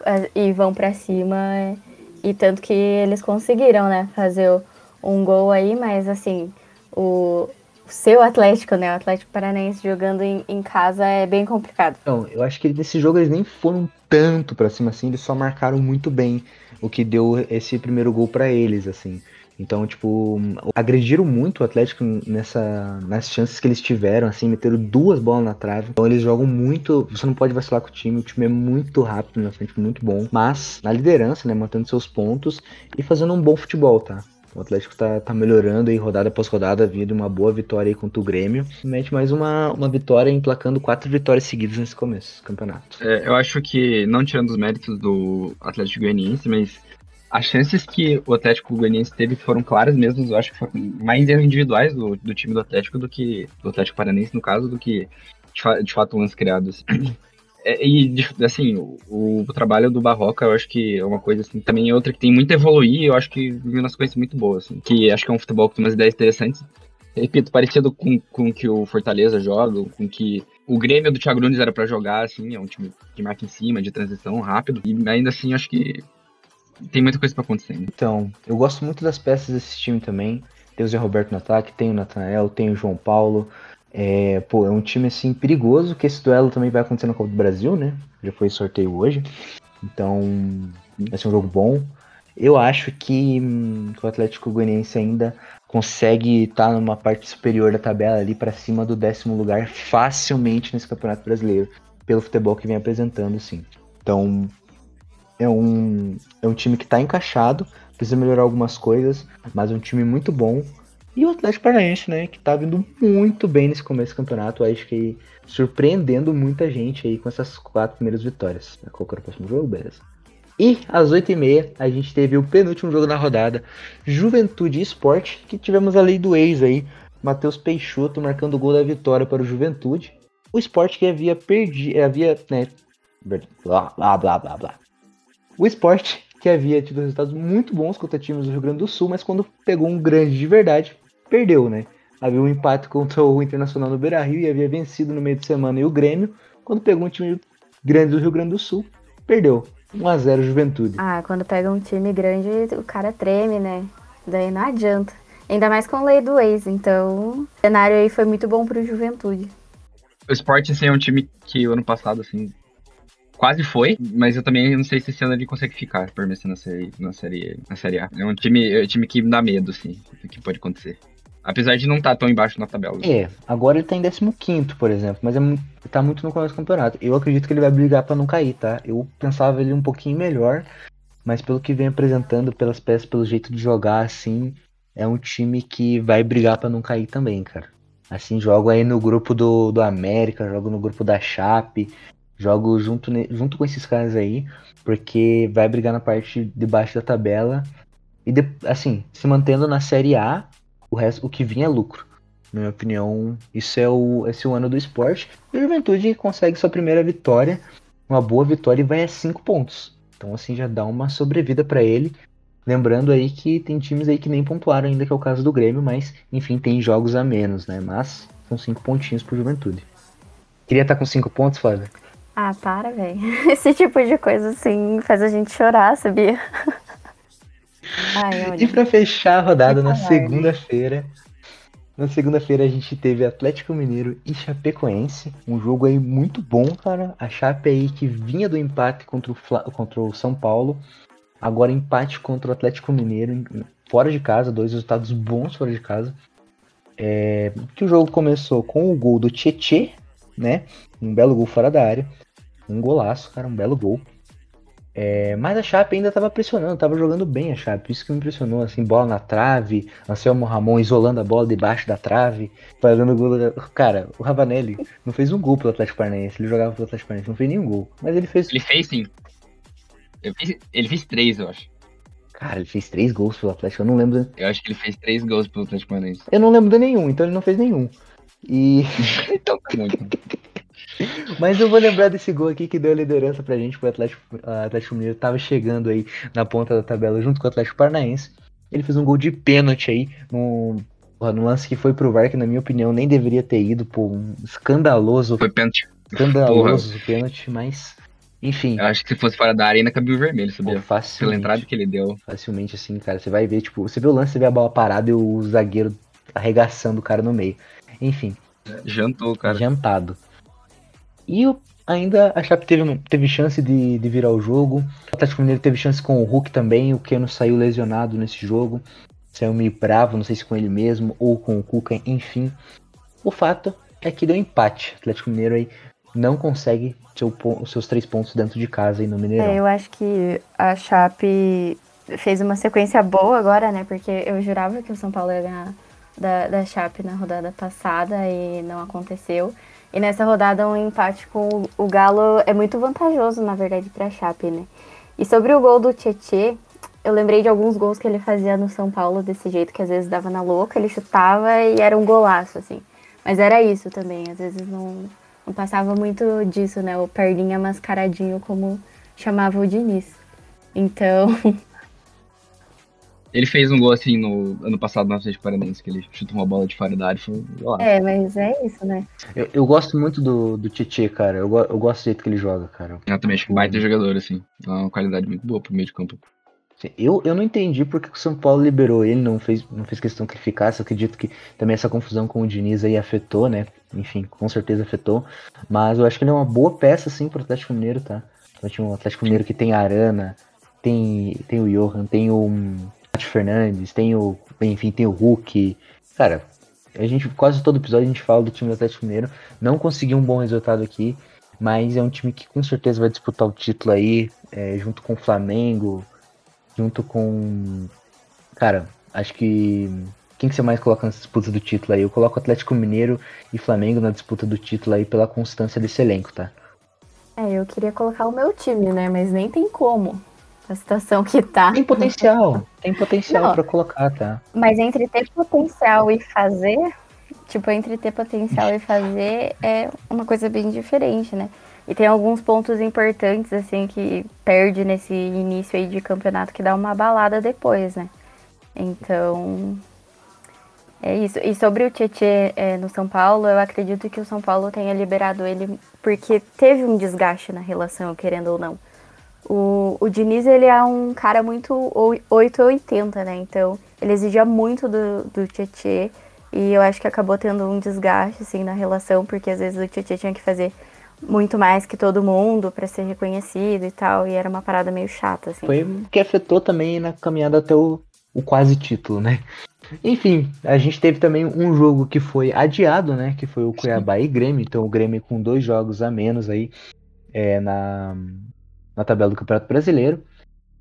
é, e vão para cima. E tanto que eles conseguiram, né, fazer um gol aí, mas assim, o, seu Atlético, né? O Atlético Paranaense jogando em, em, casa é bem complicado. Não, eu acho que nesse jogo eles nem foram tanto para cima assim, eles só marcaram muito bem o que deu esse primeiro gol para eles, assim. Então, tipo, agrediram muito o Atlético nessa, nas chances que eles tiveram, assim, meteram duas bolas na trave. Então eles jogam muito, você não pode vacilar com o time, o time é muito rápido na frente, muito bom. Mas na liderança, né, mantendo seus pontos e fazendo um bom futebol, tá? O Atlético tá, tá melhorando aí, rodada após rodada, vindo uma boa vitória aí contra o Grêmio. Mete mais uma, uma vitória, emplacando quatro vitórias seguidas nesse começo do campeonato. É, eu acho que, não tirando os méritos do Atlético Goianiense, mas as chances que o Atlético Goianiense teve foram claras mesmo, eu acho que foram mais erros individuais do, do time do Atlético do que do Atlético Paranense, no caso, do que de, de fato lances criados. É, e, assim, o, o, trabalho do Barroca, eu acho que é uma coisa, assim, também é outra que tem muito a evoluir, eu acho que viu nas coisas muito boas, assim, que acho que é um futebol que tem umas ideias interessantes, repito, parecido com, com que o Fortaleza joga, com que o Grêmio do Thiago Nunes era para jogar, assim, é um time que marca em cima, de transição rápido, e ainda assim, acho que tem muita coisa para acontecer. Né? Então, eu gosto muito das peças desse time também, tem o Zé Roberto no ataque, tem o Natanael, tem o João Paulo, é, pô, é um time assim perigoso, que esse duelo também vai acontecer na Copa do Brasil, né? Já foi sorteio hoje. Então, vai ser um jogo bom. Eu acho que, hum, o Atlético Goianiense ainda consegue estar tá numa parte superior da tabela ali para cima do décimo lugar facilmente nesse Campeonato Brasileiro, pelo futebol que vem apresentando, sim. Então, é um, é um time que está encaixado, precisa melhorar algumas coisas, mas é um time muito bom e o Atlético Paranaense, né, que tá vindo muito bem nesse começo do campeonato, acho que surpreendendo muita gente aí com essas quatro primeiras vitórias. Qual que era o próximo jogo? Beleza. E às 8h30 a gente teve o penúltimo jogo na rodada, Juventude Esporte, que tivemos a lei do ex aí, Matheus Peixoto marcando o gol da vitória para o Juventude. O esporte que havia perdido, havia, né, blá blá blá blá blá. O esporte que havia tido resultados muito bons contra times do Rio Grande do Sul, mas quando pegou um grande de verdade, perdeu, né? Havia um empate contra o Internacional no Beira Rio e havia vencido no meio de semana e o Grêmio. Quando pegou um time grande do Rio Grande do Sul, perdeu. 1x0 Juventude. Ah, quando pega um time grande, o cara treme, né? Daí não adianta. Ainda mais com a lei do ex, então o cenário aí foi muito bom pro Juventude. O Sport, assim, é um time que o ano passado, assim, quase foi, mas eu também não sei se esse ano ele consegue ficar, permanecendo na série, na série, na série A. É um time, é um time que dá medo, assim, do que pode acontecer. Apesar de não estar tá tão embaixo na tabela. É, agora ele tá em 15, por exemplo, mas é, tá muito no começo do campeonato. Eu acredito que ele vai brigar para não cair, tá? Eu pensava ele um pouquinho melhor, mas pelo que vem apresentando, pelas peças, pelo jeito de jogar, assim, é um time que vai brigar para não cair também, cara. Assim, jogo aí no grupo do, do América, jogo no grupo da Chape, jogo junto, junto com esses caras aí, porque vai brigar na parte de baixo da tabela. E, de, assim, se mantendo na Série A, o resto, o que vinha é lucro. Na minha opinião, isso é o, esse é o ano do esporte. E o Juventude consegue sua primeira vitória, uma boa vitória e vai a 5 pontos. Então assim já dá uma sobrevida para ele. Lembrando aí que tem times aí que nem pontuaram ainda, que é o caso do Grêmio, mas enfim, tem jogos a menos, né? Mas são 5 pontinhos pro Juventude. Queria estar tá com 5 pontos, Flávia? Ah, para, velho. Esse tipo de coisa assim faz a gente chorar, sabia? Ai, e para fechar a rodada na segunda-feira, na segunda-feira a gente teve Atlético Mineiro e Chapecoense, um jogo aí muito bom, cara. A Chape aí que vinha do empate contra o, Fla... contra o São Paulo, agora empate contra o Atlético Mineiro fora de casa, dois resultados bons fora de casa. É... que o jogo começou com o gol do Tietê, né? Um belo gol fora da área, um golaço, cara, um belo gol. É, mas a Chape ainda tava pressionando, tava jogando bem a Chape. Isso que me impressionou, assim, bola na trave, Anselmo Ramon isolando a bola debaixo da trave, fazendo gol. Cara, o Ravanelli não fez um gol pelo Atlético Paranaense, ele jogava pelo Atlético Paranaense, não fez nenhum gol. Mas ele fez. Ele fez sim. Ele fez, ele fez três, eu acho. Cara, ele fez três gols pelo Atlético, eu não lembro. Eu acho que ele fez três gols pelo Atlético Paranaense. Eu não lembro de nenhum, então ele não fez nenhum. E. então tá muito. Mas eu vou lembrar desse gol aqui que deu a liderança pra gente, o Atlético, Atlético Mineiro tava chegando aí na ponta da tabela junto com o Atlético Paranaense. Ele fez um gol de pênalti aí, num, num lance que foi pro VAR, que na minha opinião nem deveria ter ido, pô, um escandaloso. Foi pênalti. Escandaloso pênalti, mas. Enfim. Eu acho que se fosse fora da arena cabia o vermelho, sabia? Pô, facilmente, Pela entrada que ele deu. Facilmente, assim, cara. Você vai ver, tipo, você vê o lance, você vê a bola parada e o zagueiro arregaçando o cara no meio. Enfim. Jantou, cara. Jantado. E ainda a Chape teve, teve chance de, de virar o jogo. O Atlético Mineiro teve chance com o Hulk também. O Keno saiu lesionado nesse jogo. Saiu meio bravo, não sei se com ele mesmo ou com o Cuca, enfim. O fato é que deu empate. O Atlético Mineiro aí não consegue seu, os seus três pontos dentro de casa aí no Mineirão. É, eu acho que a Chape fez uma sequência boa agora, né? Porque eu jurava que o São Paulo ia ganhar da, da Chape na rodada passada e não aconteceu. E nessa rodada, um empate com o Galo é muito vantajoso, na verdade, para a Chape, né? E sobre o gol do Tietê, eu lembrei de alguns gols que ele fazia no São Paulo desse jeito, que às vezes dava na louca, ele chutava e era um golaço, assim. Mas era isso também, às vezes não, não passava muito disso, né? O perninha mascaradinho, como chamava o Diniz. Então, Ele fez um gol assim no ano passado no Atlético Paranaense, que ele chutou uma bola de fora da área e foi lá. É, mas é isso, né? Eu, eu gosto muito do, do Tietchan, cara. Eu, eu gosto do jeito que ele joga, cara. Eu também acho que baita jogador, assim. É uma qualidade muito boa pro meio de campo. Eu, eu não entendi porque o São Paulo liberou ele, não fez, não fez questão que ele ficasse. Eu acredito que também essa confusão com o Diniz aí afetou, né? Enfim, com certeza afetou. Mas eu acho que ele é uma boa peça, sim, pro Atlético Mineiro, tá? Então, um Atlético Mineiro que tem a Arana, tem, tem o Johan, tem o Fernandes, tem o. Enfim, tem o Hulk. Cara, a gente quase todo episódio a gente fala do time do Atlético Mineiro. Não conseguiu um bom resultado aqui, mas é um time que com certeza vai disputar o título aí, é, junto com o Flamengo, junto com. Cara, acho que. Quem que você mais coloca nessa disputa do título aí? Eu coloco Atlético Mineiro e Flamengo na disputa do título aí pela constância desse elenco, tá? É, eu queria colocar o meu time, né? Mas nem tem como a situação que tá. Tem potencial, tem potencial para colocar, tá? Mas entre ter potencial e fazer, tipo, entre ter potencial e fazer é uma coisa bem diferente, né? E tem alguns pontos importantes, assim, que perde nesse início aí de campeonato que dá uma balada depois, né? Então. É isso. E sobre o Tietê é, no São Paulo, eu acredito que o São Paulo tenha liberado ele porque teve um desgaste na relação, querendo ou não. O, o Diniz, ele é um cara muito 880, né? Então, ele exigia muito do, do Tietê. E eu acho que acabou tendo um desgaste, assim, na relação, porque às vezes o Tietê tinha que fazer muito mais que todo mundo para ser reconhecido e tal. E era uma parada meio chata, assim. Foi que afetou também na caminhada até o, o quase título, né? Enfim, a gente teve também um jogo que foi adiado, né? Que foi o Cuiabá e Grêmio. Então o Grêmio com dois jogos a menos aí é, na, na tabela do Campeonato Brasileiro.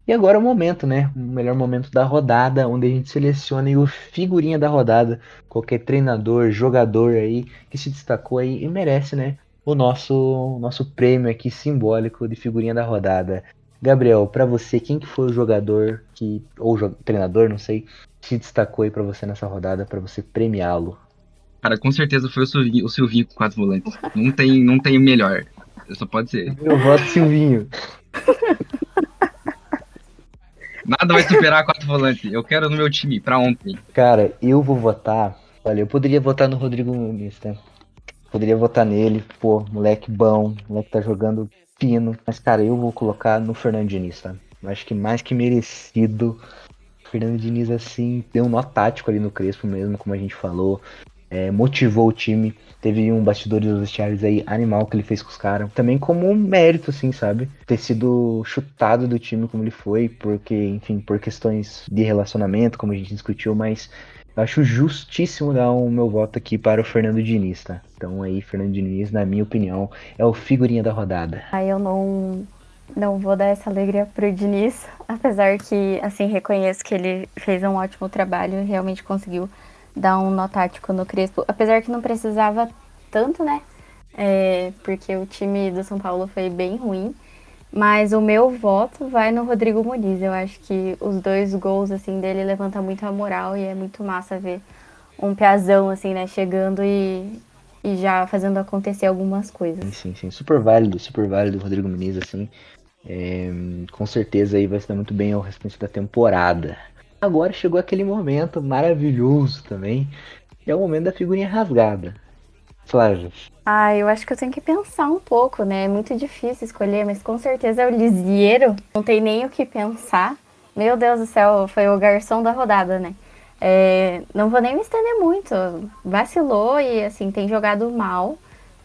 E agora é o momento, né? O melhor momento da rodada, onde a gente seleciona o figurinha da rodada, qualquer treinador, jogador aí que se destacou aí e merece, né? O nosso nosso prêmio aqui simbólico de figurinha da rodada. Gabriel, para você, quem que foi o jogador que ou treinador, não sei, que se destacou aí para você nessa rodada para você premiá-lo? Cara, com certeza foi o Silvinho, o Silvinho com quatro volantes. Não tem, não tem melhor. Só pode ser. Eu voto Silvinho. Nada vai superar quatro volantes. Eu quero no meu time, pra ontem. Cara, eu vou votar. Olha, eu poderia votar no Rodrigo Nunes, tá? Poderia votar nele, pô, moleque bom, moleque tá jogando fino. Mas, cara, eu vou colocar no Fernando Diniz, tá? Eu acho que mais que merecido. O Fernando Diniz, assim, deu um nó tático ali no Crespo mesmo, como a gente falou é, motivou o time. Teve um bastidor dos vestiários aí animal que ele fez com os caras. Também como um mérito, assim, sabe? Ter sido chutado do time como ele foi, porque, enfim, por questões de relacionamento, como a gente discutiu, mas eu acho justíssimo dar o meu voto aqui para o Fernando Diniz, tá? Então aí, Fernando Diniz, na minha opinião, é o figurinha da rodada. Aí eu não Não vou dar essa alegria pro Diniz, apesar que, assim, reconheço que ele fez um ótimo trabalho, realmente conseguiu dar um nó tático no Crespo, apesar que não precisava tanto, né? É, porque o time do São Paulo foi bem ruim. Mas o meu voto vai no Rodrigo Muniz. Eu acho que os dois gols assim dele levantam muito a moral e é muito massa ver um piazão assim, né, chegando e, e já fazendo acontecer algumas coisas. Sim, sim, sim. Super válido, super válido o Rodrigo Muniz, assim. É, com certeza aí vai dar muito bem ao restante da temporada. Agora chegou aquele momento maravilhoso também, que é o momento da figurinha rasgada. Flávio. Ah, eu acho que eu tenho que pensar um pouco, né? É muito difícil escolher, mas com certeza é o Lisieiro. Não tem nem o que pensar. Meu Deus do céu, foi o garçom da rodada, né? É, não vou nem me estender muito. Vacilou e, assim, tem jogado mal.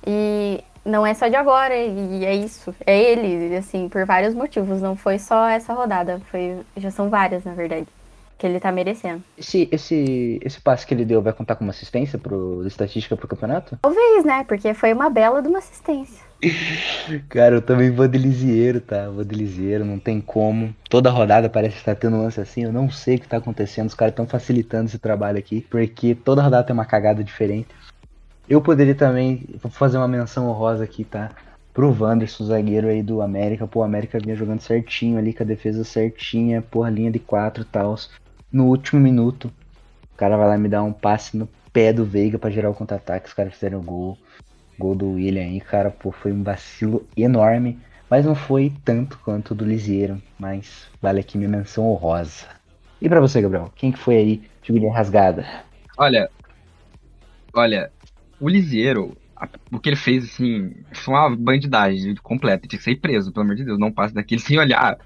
E não é só de agora, e é isso. É ele, assim, por vários motivos. Não foi só essa rodada, foi já são várias, na verdade que ele tá merecendo. Esse, esse, esse passe que ele deu vai contar como assistência pro estatística pro campeonato? Talvez, né? Porque foi uma bela de uma assistência. Cara, eu também vou de Lisieiro, tá? Vou de Lisieiro, não tem como. Toda rodada parece estar tendo um lance assim, eu não sei o que tá acontecendo. Os caras estão facilitando esse trabalho aqui, porque toda rodada tem uma cagada diferente. Eu poderia também vou fazer uma menção honrosa aqui, tá? Pro Wanderson, zagueiro aí do América. Pô, o América vinha jogando certinho ali, com a defesa certinha, porra, linha de quatro e tal no último minuto, o cara vai lá me dar um passe no pé do Veiga para gerar o contra-ataque, os caras fizeram o gol. Gol do William aí, cara, pô, foi um vacilo enorme, mas não foi tanto quanto o do Lisieiro, mas vale aqui minha menção honrosa. E para você, Gabriel, quem que foi aí figurinha rasgada? Olha, olha, o Lisieiro, o que ele fez, assim, foi uma bandidagem completa, tinha que ser preso, pelo amor de Deus, não passe daquele sem olhar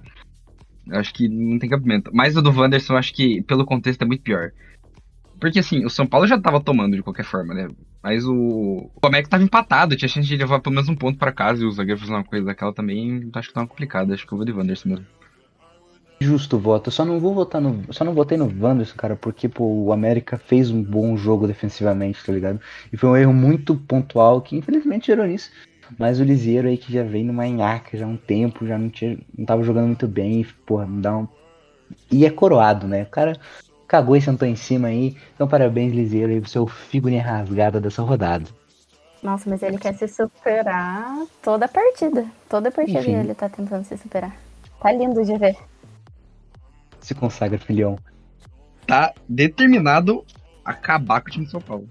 Acho que não tem cabimento. Mas o do Wanderson, acho que pelo contexto é muito pior. Porque assim, o São Paulo já tava tomando de qualquer forma, né? Mas o, o América tava empatado, tinha chance de levar pelo menos um ponto para casa e o zagueiro fazer uma coisa daquela também, acho que tava complicado. Acho que eu vou de Wanderson mesmo. Justo voto. Eu só não vou votar no. Só não votei no Wanderson, cara, porque pô, o América fez um bom jogo defensivamente, tá ligado? E foi um erro muito pontual que infelizmente gerou nisso. Mas o Liseiro aí que já vem numa enhaca já há um tempo, já não, tinha, não tava jogando muito bem, porra, me dá um. E é coroado, né? O cara cagou e sentou em cima aí. Então parabéns, Liseiro, aí pro seu figurinha rasgada dessa rodada. Nossa, mas ele quer se superar toda a partida. Toda a partida Enfim. ele tá tentando se superar. Tá lindo de ver. Se consagra, filhão. Tá determinado acabar com o time de São Paulo.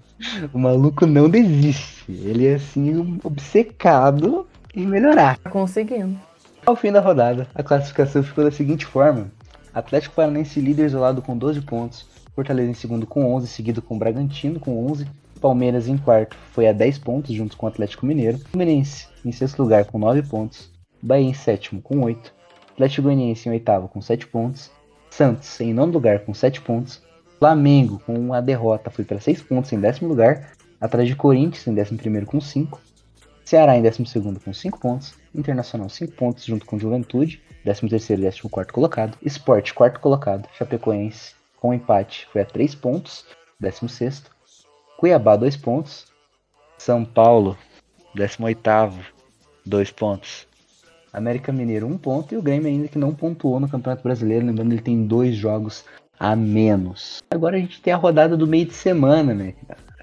O maluco não desiste. Ele é assim, obcecado em melhorar. Tá conseguindo. Ao fim da rodada, a classificação ficou da seguinte forma: Atlético Paranaense líder isolado com 12 pontos, Fortaleza em segundo com 11, seguido com Bragantino com 11, Palmeiras em quarto foi a 10 pontos junto com o Atlético Mineiro, Fluminense em sexto lugar com 9 pontos, Bahia em sétimo com 8, Atlético Goianiense em oitavo com 7 pontos, Santos em nono lugar com 7 pontos, Flamengo, com uma derrota, foi para 6 pontos em décimo lugar, atrás de Corinthians em décimo primeiro com 5, Ceará em décimo segundo com 5 pontos, Internacional 5 pontos junto com Juventude, décimo terceiro e décimo quarto colocado, Sport quarto colocado, Chapecoense com empate foi a 3 pontos, décimo sexto, Cuiabá 2 pontos, São Paulo décimo oitavo 2 pontos, América Mineiro 1 um ponto e o Grêmio ainda que não pontuou no Campeonato Brasileiro, lembrando ele tem dois jogos a menos. Agora a gente tem a rodada do meio de semana, né?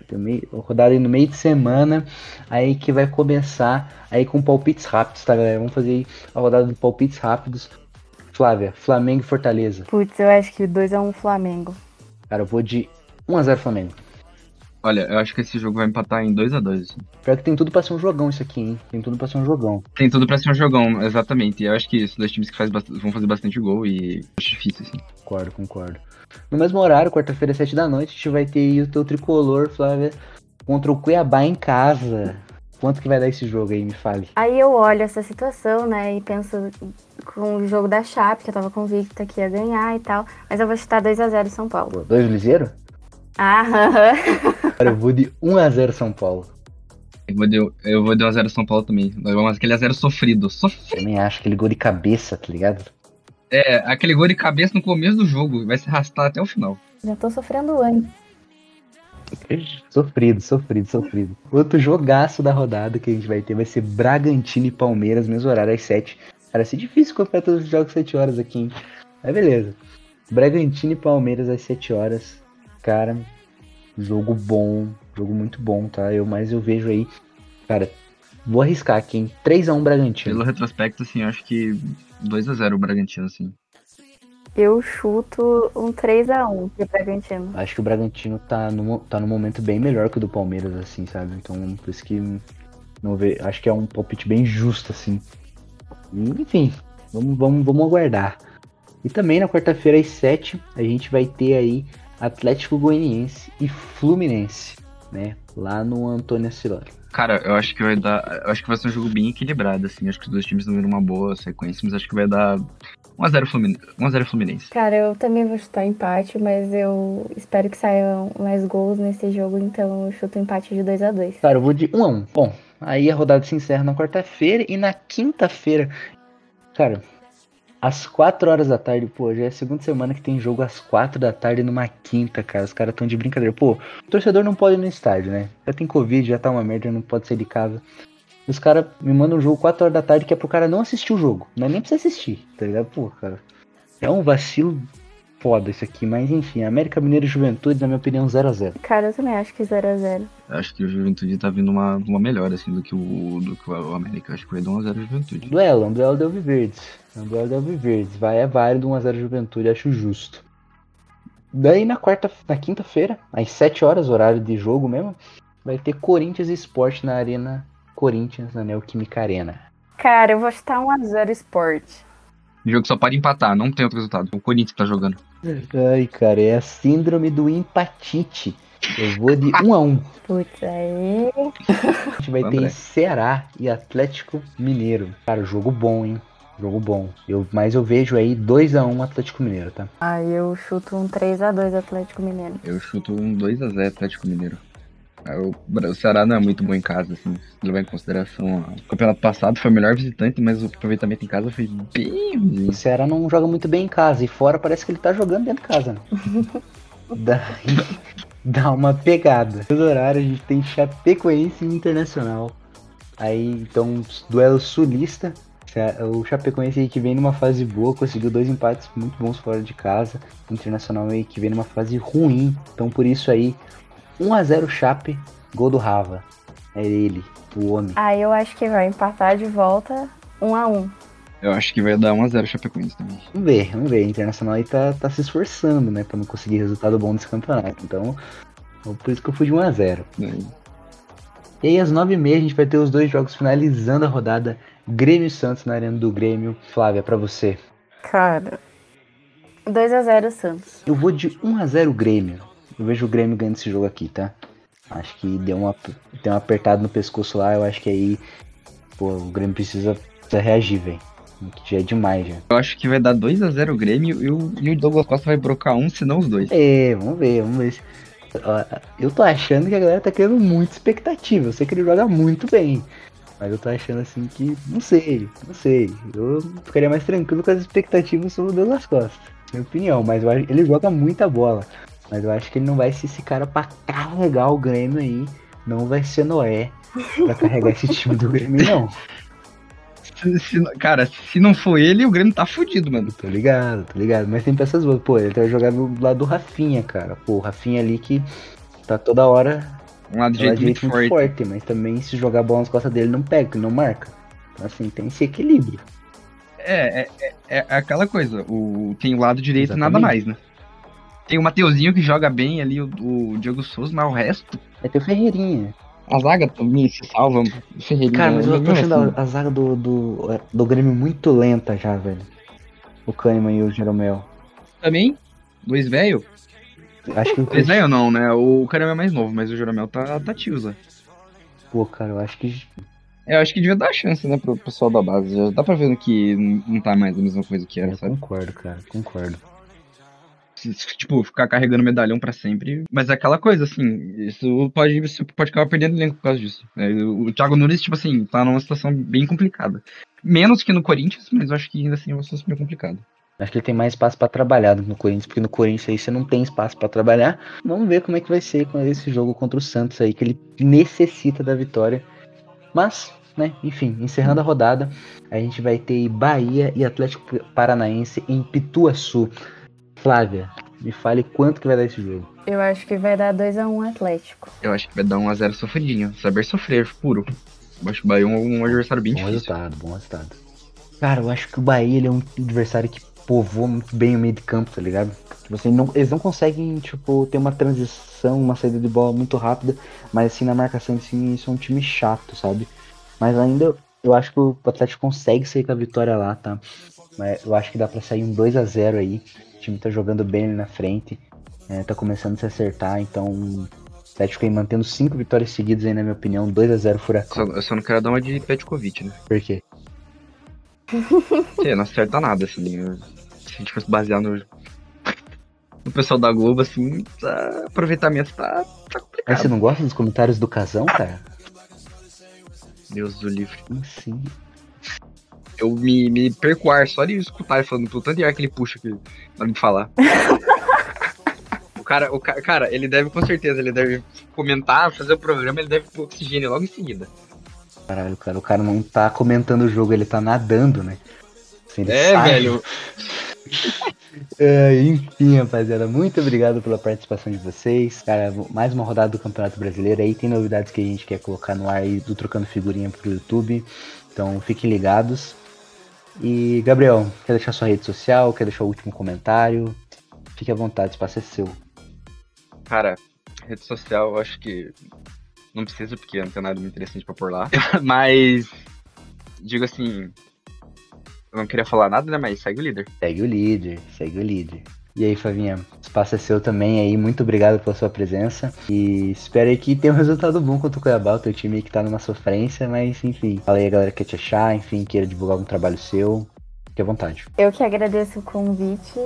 Tem rodada aí no meio de semana, aí que vai começar aí com palpites rápidos, tá, galera? Vamos fazer a rodada de palpites rápidos. Flávia, Flamengo e Fortaleza. Putz, eu acho que 2x1 um Flamengo. Cara, eu vou de 1x0 Flamengo. Olha, eu acho que esse jogo vai empatar em 2x2. Assim. Pior que tem tudo pra ser um jogão isso aqui, hein? Tem tudo pra ser um jogão. Tem tudo pra ser um jogão, exatamente. E eu acho que esses dois times que faz vão fazer bastante gol e acho difícil, assim. Concordo, concordo. No mesmo horário, quarta-feira, 7 da noite, a gente vai ter o teu tricolor, Flávia, contra o Cuiabá em casa. Quanto que vai dar esse jogo aí, me fale? Aí eu olho essa situação, né, e penso com o jogo da Chape, que eu tava convicta que ia ganhar e tal, mas eu vou chutar 2x0 São Paulo. 2 Liseiro? Ah, Cara, eu vou de 1x0 São Paulo. Eu vou de, eu vou de 1x0 São Paulo também. Nós vamos aquele 1x0 sofrido. Sofrido. Também acho aquele gol de cabeça, tá ligado? É, aquele gol de cabeça no começo do jogo. Vai se arrastar até o final. Já tô sofrendo antes. Sofrido, sofrido, sofrido. Outro jogaço da rodada que a gente vai ter vai ser Bragantino e Palmeiras, mesmo horário às 7. Cara, ser difícil comprar todos os jogos 7 horas aqui, hein? Mas beleza. Bragantino e Palmeiras às 7 horas. Cara, jogo bom, jogo muito bom, tá? Eu, mas eu vejo aí, cara, vou arriscar aqui, hein? 3x1 Bragantino. Pelo retrospecto, assim, eu acho que 2x0 o Bragantino, assim. Eu chuto um 3x1 pro Bragantino. Acho que o Bragantino tá no, tá num momento bem melhor que o do Palmeiras, assim, sabe? Então, por isso que não vê, acho que é um palpite bem justo, assim. Enfim, vamos, vamos, vamos aguardar. E também na quarta-feira às 7 a gente vai ter aí Atlético Goianiense e Fluminense, né? Lá no Antônio Assilori. Cara, eu acho que vai dar. Eu acho que vai ser um jogo bem equilibrado, assim. Acho que os dois times não viram uma boa sequência, mas acho que vai dar 1x0 Fluminense. 1x0 Fluminense. Cara, eu também vou chutar empate, mas eu espero que saiam mais gols nesse jogo, então eu chuto empate de 2x2. Cara, eu vou de 1x1. Bom, aí a rodada se encerra na quarta-feira e na quinta-feira. Cara, às 4 horas da tarde, pô, já é a segunda semana que tem jogo às 4 da tarde numa quinta, cara. Os caras tão de brincadeira. Pô, o torcedor não pode ir no estádio, né? Já tem Covid, já tá uma merda, não pode sair de casa. Os caras me mandam um jogo 4 horas da tarde que é pro cara não assistir o jogo. Não é nem pra você assistir, tá ligado? Pô, cara. É um vacilo foda isso aqui, mas enfim, América Mineiro e Juventude, na minha opinião, 0x0. Cara, eu também acho que 0x0. Acho que o Juventude tá vindo uma, uma melhor, assim, do que o, do que o América. Acho que vai dar 1x0 Juventude. Duelo, um duelo de Alviverdes. Um duelo de Alviverdes. Vai, é válido 1x0 Juventude, acho justo. Daí na quarta, na quinta-feira, às 7 horas, horário de jogo mesmo, vai ter Corinthians e Sport na Arena Corinthians, na Neoquímica Arena. Cara, eu vou chutar 1x0 Sport. O jogo só pode empatar, não tem outro resultado. O Corinthians tá jogando. Ai, cara, é a síndrome do empatite. Eu vou de 1 a 1 Putz, aí. A gente vai ter André. Ceará e Atlético Mineiro. Cara, jogo bom, hein? Jogo bom. Eu, mas eu vejo aí 2 a 1 Atlético Mineiro, tá? Aí eu chuto um 3x2 Atlético Mineiro. Eu chuto um 2x0 Atlético Mineiro. O, Ceará não é muito bom em casa, assim, se levar em consideração. O campeonato passado foi o melhor visitante, mas o aproveitamento em casa foi bem ruim. O Ceará não joga muito bem em casa. E fora parece que ele tá jogando dentro de casa, né? Daí dá uma pegada. No horário a gente tem Chapecoense e Internacional. Aí, então, duelo sulista. O Chapecoense aí que vem numa fase boa, conseguiu dois empates muito bons fora de casa. O Internacional aí que vem numa fase ruim. Então, por isso aí, 1x0 Chape, gol do Rava. É ele, o homem. Aí eu acho que vai empatar de volta 1x1. Eu acho que vai dar 1x0 Chapecoense também. Vamos ver, vamos ver. O Internacional aí tá, tá se esforçando, né, pra não conseguir resultado bom nesse campeonato. Então, por isso que eu fui de 1x0. Daí, E aí, às 9h30, a gente vai ter os dois jogos finalizando a rodada. Grêmio e Santos na Arena do Grêmio. Flávia, pra você. Cara. 2x0 Santos. Eu vou de 1x0 Grêmio. Eu vejo o Grêmio ganhando esse jogo aqui, tá? Acho que deu uma, deu uma apertada no pescoço lá. Eu acho que aí, pô, o Grêmio precisa, precisa reagir, velho. Que já é demais, já. Eu acho que vai dar 2x0 o Grêmio e o, e o Douglas Costa vai brocar um, se não os dois. É, vamos ver, vamos ver. Eu tô achando que a galera tá criando muita expectativa. Eu sei que ele joga muito bem. Mas eu tô achando assim que. Não sei, não sei. Eu ficaria mais tranquilo com as expectativas sobre o Douglas Costa. Minha opinião. Mas acho, ele joga muita bola. Mas eu acho que ele não vai ser esse cara pra carregar o Grêmio aí. Não vai ser Noé pra carregar esse time do Grêmio, não. Se- se- cara, se não for ele, o Grêmio tá fudido, mano. Tô ligado, tô ligado. Mas tem peças boas. Pô, ele vai jogar do lado do Rafinha, cara. Pô, o Rafinha ali que tá toda hora Um lado jeito é muito muito forte. forte, mas também se jogar a bola nas costas dele não pega, não marca. Então assim, tem esse equilíbrio. É, é, é, é aquela coisa. O, tem o lado direito e nada Exatamente. mais, né? Tem o Mateuzinho que joga bem ali, o, o Diego Souza, mas o resto. Ter o Ferreirinha. A zaga também se salva. O Ferreirinha. Cara, mas eu tô achando assim. a, a zaga do, do, do Grêmio muito lenta já, velho. O Kahneman e o Jeromel. Também, dois velho. Acho que o não, né? O Caramba é mais novo, mas o Jeromel tá, tá tioza. Pô, cara, eu acho que. É, Eu acho que devia dar chance, né, pro pessoal da base. Já dá pra ver que não tá mais a mesma coisa que era, Eu sabe? concordo, cara, concordo. Tipo, ficar carregando medalhão pra sempre. Mas é aquela coisa, assim, isso pode, você pode acabar perdendo elenco por causa disso. É, o o Thiago Nunes, tipo assim, tá numa situação bem complicada. Menos que no Corinthians, mas eu acho que ainda assim é uma situação bem complicada. Acho que ele tem mais espaço pra trabalhar do que no Corinthians, porque no Corinthians aí você não tem espaço pra trabalhar. Vamos ver como é que vai ser com esse jogo contra o Santos aí, que ele necessita da vitória. Mas né? Enfim, encerrando a rodada, a gente vai ter Bahia e Atlético Paranaense em Pituaçu. Flávia, me fale quanto que vai dar esse jogo. Eu acho que vai dar 2x1 Atlético. Eu acho que vai dar 1x0 sofridinho. Saber sofrer, puro. Eu acho que o Bahia é um, um adversário bem bom difícil. resultado, bom resultado. Cara, eu acho que o Bahia ele é um adversário que povoa muito bem o meio de campo, tá ligado? Você não, eles não conseguem, tipo, ter uma transição, uma saída de bola muito rápida, mas assim, na marcação, assim, isso é um time chato, sabe? Mas ainda, eu acho que o Atlético consegue sair com a vitória lá, tá? Mas eu acho que dá pra sair um 2 a 0 aí. O time tá jogando bem ali na frente, é, tá começando a se acertar, então o Atlético aí mantendo cinco vitórias seguidas aí, na minha opinião, 2 a 0 Só, Furacão. eu só não quero dar uma de Petkovic, né? Por quê? Porque não acerta nada, assim. né? Se a gente fosse basear no. No pessoal da Globo, assim, tá- aproveitamento tá, tá Mas complicado. você não gosta dos comentários do Casão, cara? Deus do livre. Assim? Eu me, me perco o ar só de escutar ele falando, pelo tanto de ar que ele puxa aqui na hora de falar. o cara, o ca- cara, ele deve com certeza, ele deve comentar, fazer o programa, ele deve pôr oxigênio logo em seguida. Caralho, cara, o cara não tá comentando o jogo, ele tá nadando, né? Assim, É, sai. velho. É, enfim, rapaziada, muito obrigado pela participação de vocês. Cara, mais uma rodada do Campeonato Brasileiro aí. Tem novidades que a gente quer colocar no ar aí do Trocando Figurinha pro YouTube. Então fiquem ligados. E, Gabriel, quer deixar sua rede social? Quer deixar o último comentário? Fique à vontade, o espaço é seu. Cara, rede social, eu acho que não precisa, porque não tem nada muito interessante pra pôr lá. Mas, digo assim, eu não queria falar nada, né? Mas segue o líder. Segue o líder, segue o líder. E aí, Favinha, o espaço é seu também aí. Muito obrigado pela sua presença. E espero aí que tenha um resultado bom contra o Cuiabá, o teu time aí que tá numa sofrência. Mas, enfim, fala aí a galera que quer te achar, enfim, queira divulgar algum trabalho seu. Fique à vontade. Eu que agradeço o convite.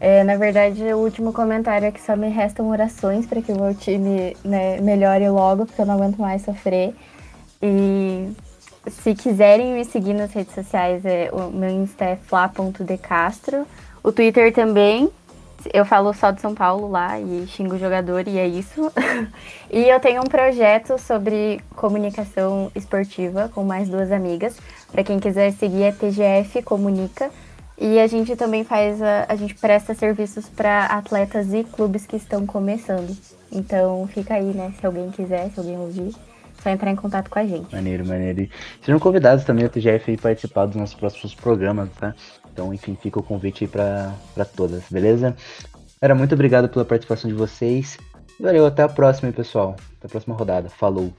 É, na verdade, o último comentário é que só me restam orações para que o meu time né, melhore logo, porque eu não aguento mais sofrer. E se quiserem me seguir nas redes sociais, é, o meu Insta é fla.decastro. O Twitter também. Eu falo só de São Paulo lá e xingo o jogador e é isso. e eu tenho um projeto sobre comunicação esportiva com mais duas amigas. Para quem quiser seguir é TGF Comunica. E a gente também faz, a, a gente presta serviços para atletas e clubes que estão começando. Então fica aí, né? Se alguém quiser, se alguém ouvir, só entrar em contato com a gente. Maneiro, maneiro. Sejam convidados também ao TGF aí participar dos nossos próximos programas, tá? Então, enfim, fica o convite aí pra todas, beleza? Era muito obrigado pela participação de vocês. Valeu, até a próxima pessoal. Até a próxima rodada. Falou!